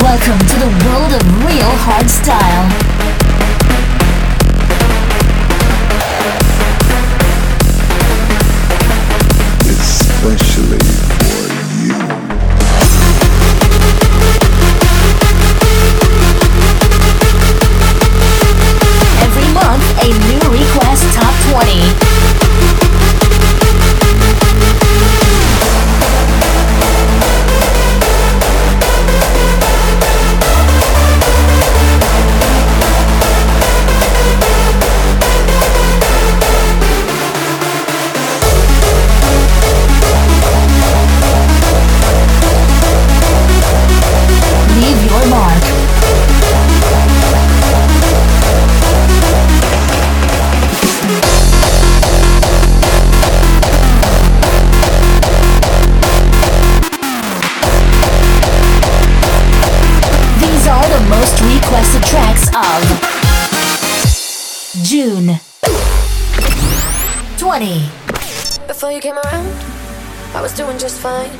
Welcome to the world of real hardstyle. especially was doing just fine.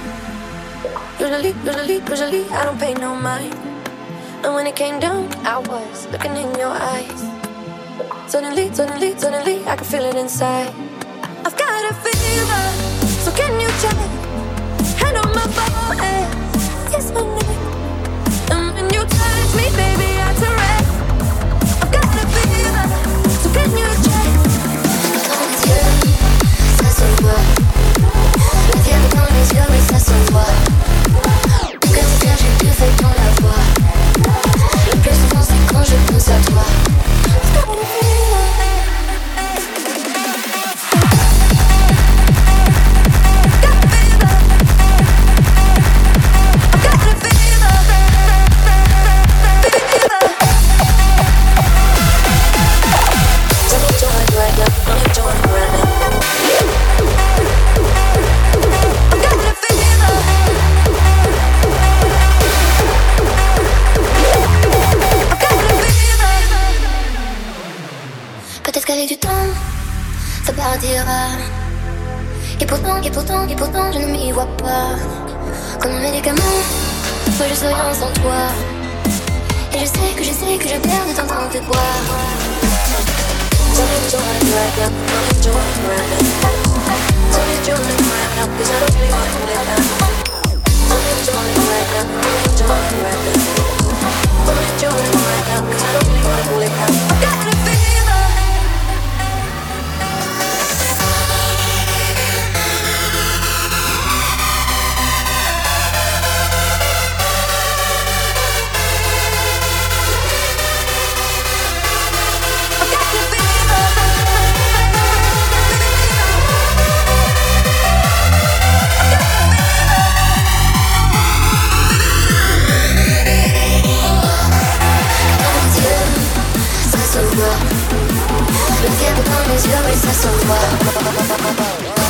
Usually, usually, usually, I don't pay no mind. And when it came down, I was looking in your eyes. Suddenly, suddenly, suddenly, I can feel it inside. I've got a fever, so can you check? Hand on my body, je ne m'y vois pas. Comme un médicament, moi je serai rien sans toi. Et je sais que je sais que je perds de temps en tes boire. Me what yeux, oui, ça se voit.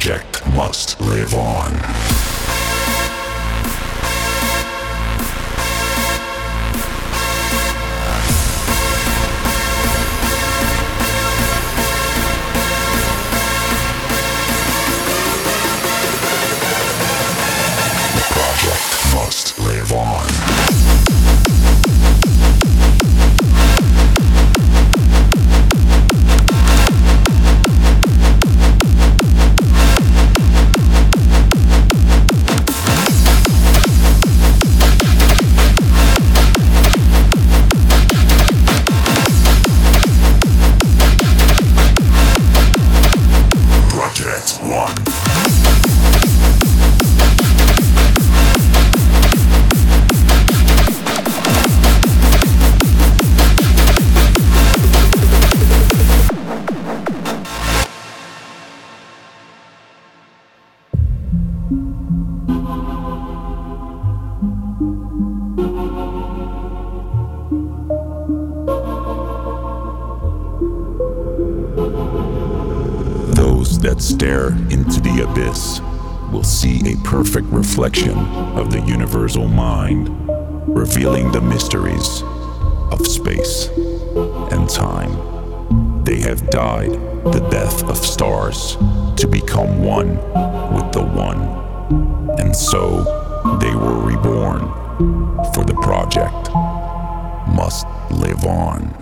Project must live on. Reflection of the universal mind, revealing the mysteries of space and time. They have died the death of stars to become one with the one. And so they were reborn, for the project must live on.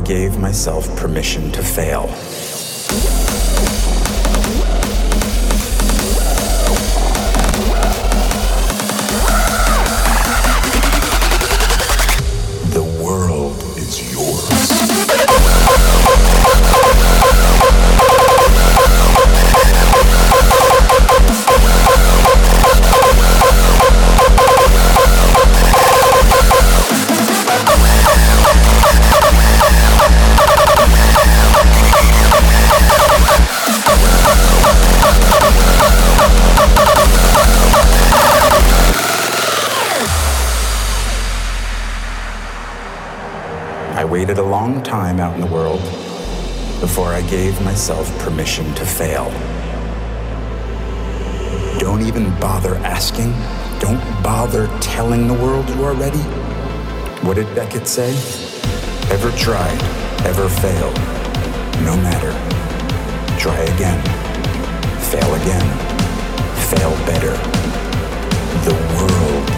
Gave myself permission to fail. Time out in the world before I gave myself permission to fail. Don't even bother asking. Don't bother telling the world you are ready. What did Beckett say? Ever tried, ever failed. No matter. Try again. Fail again. Fail better. The world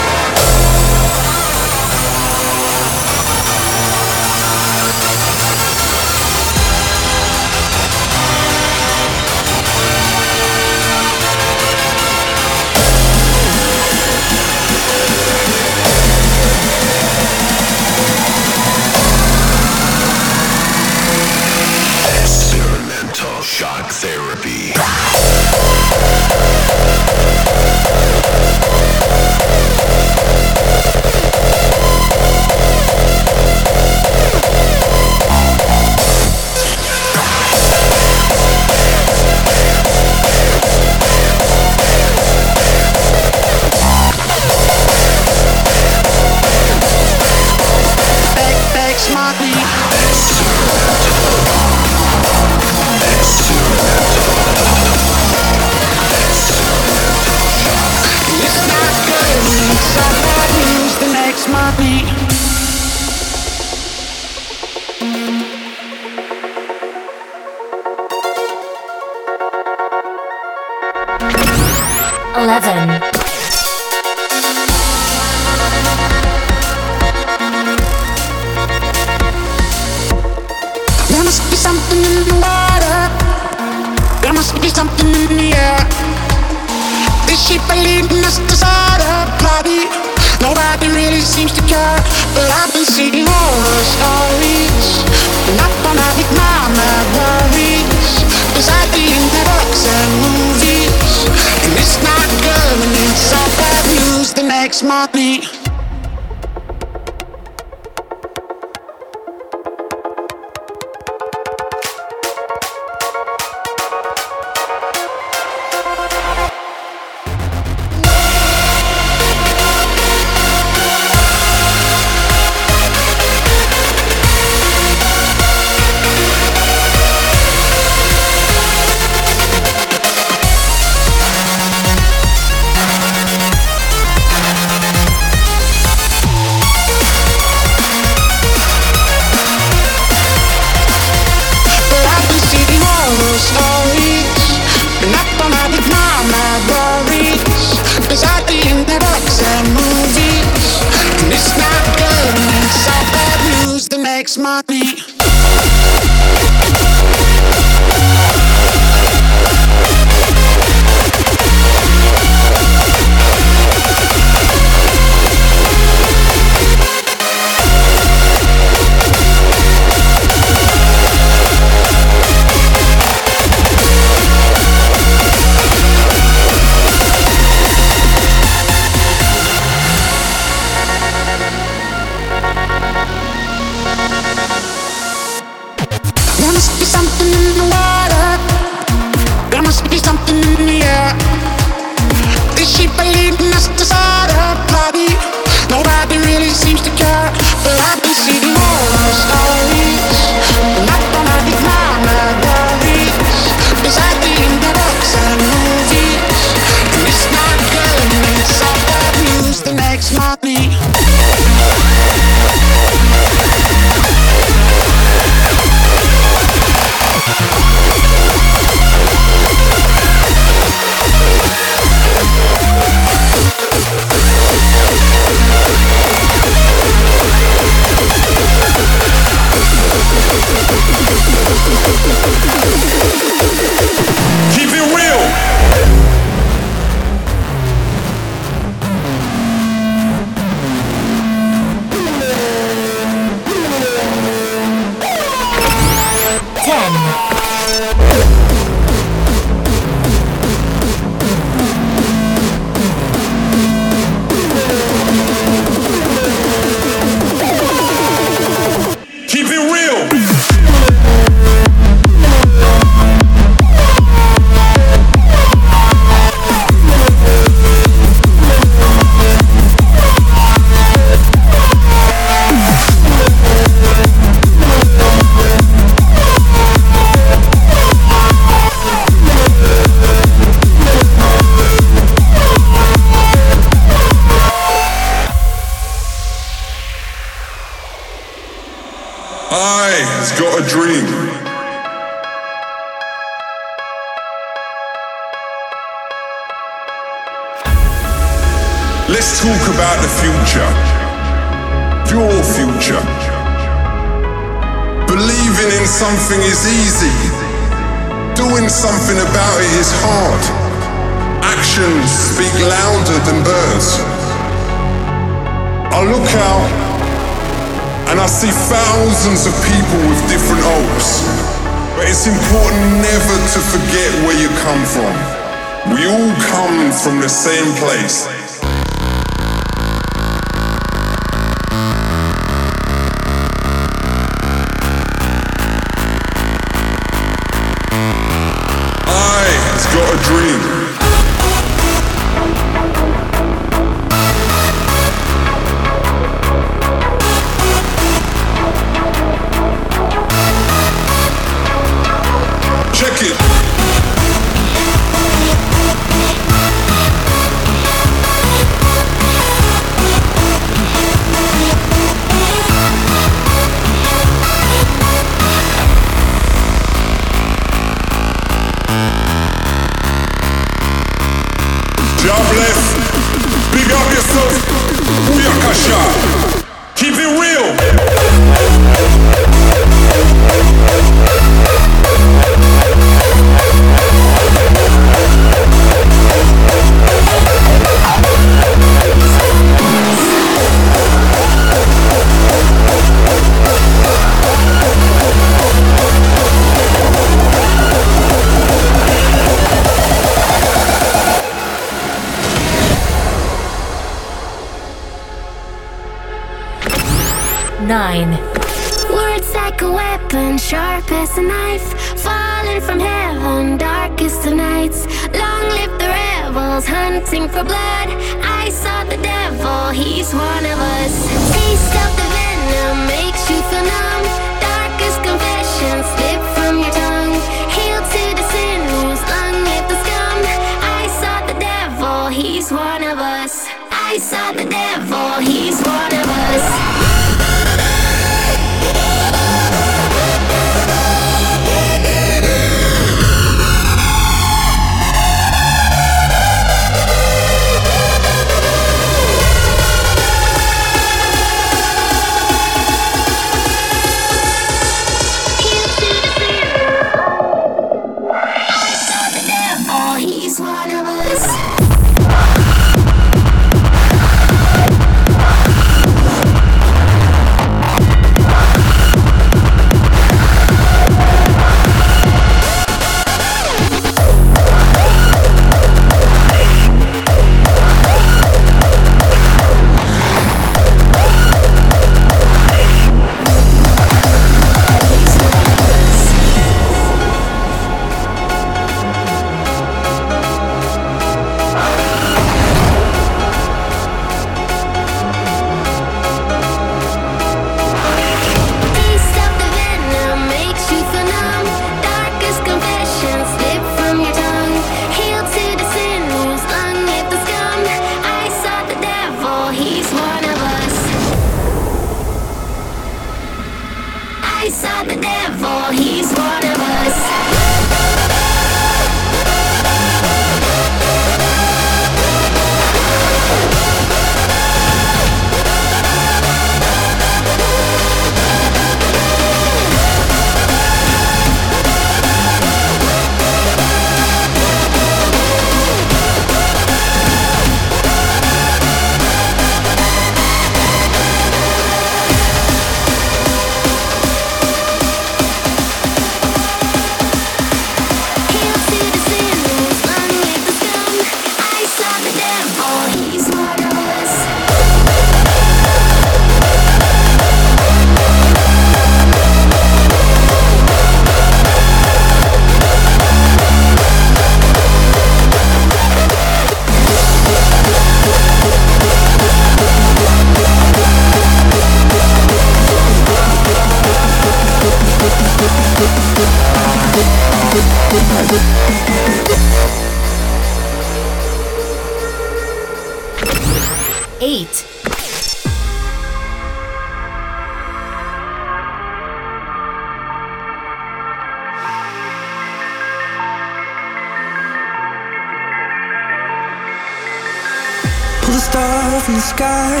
a star from the sky.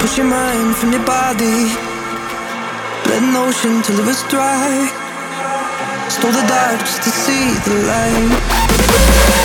Push your mind from your body. Let an ocean till it was dry. Stole the dark just to see the light.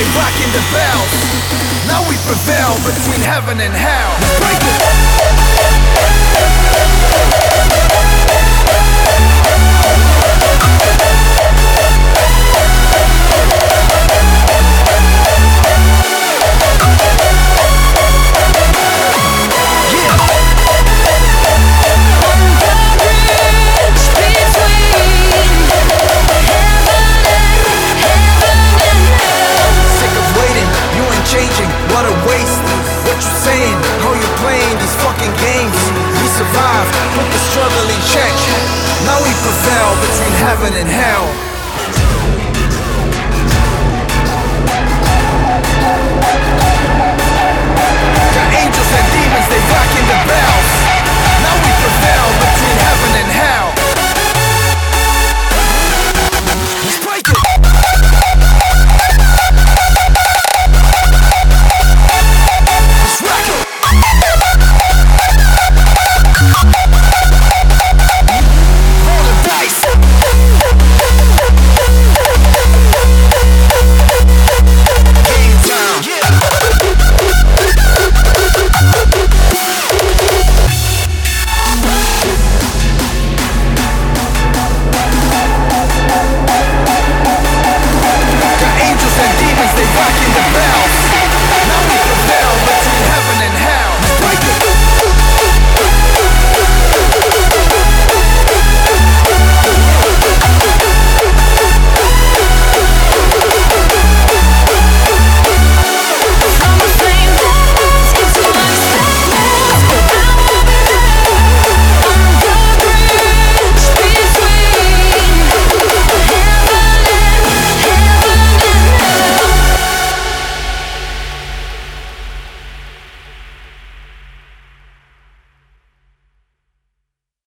they rocking the bells. Now we prevail between heaven and hell. Break it. living in hell.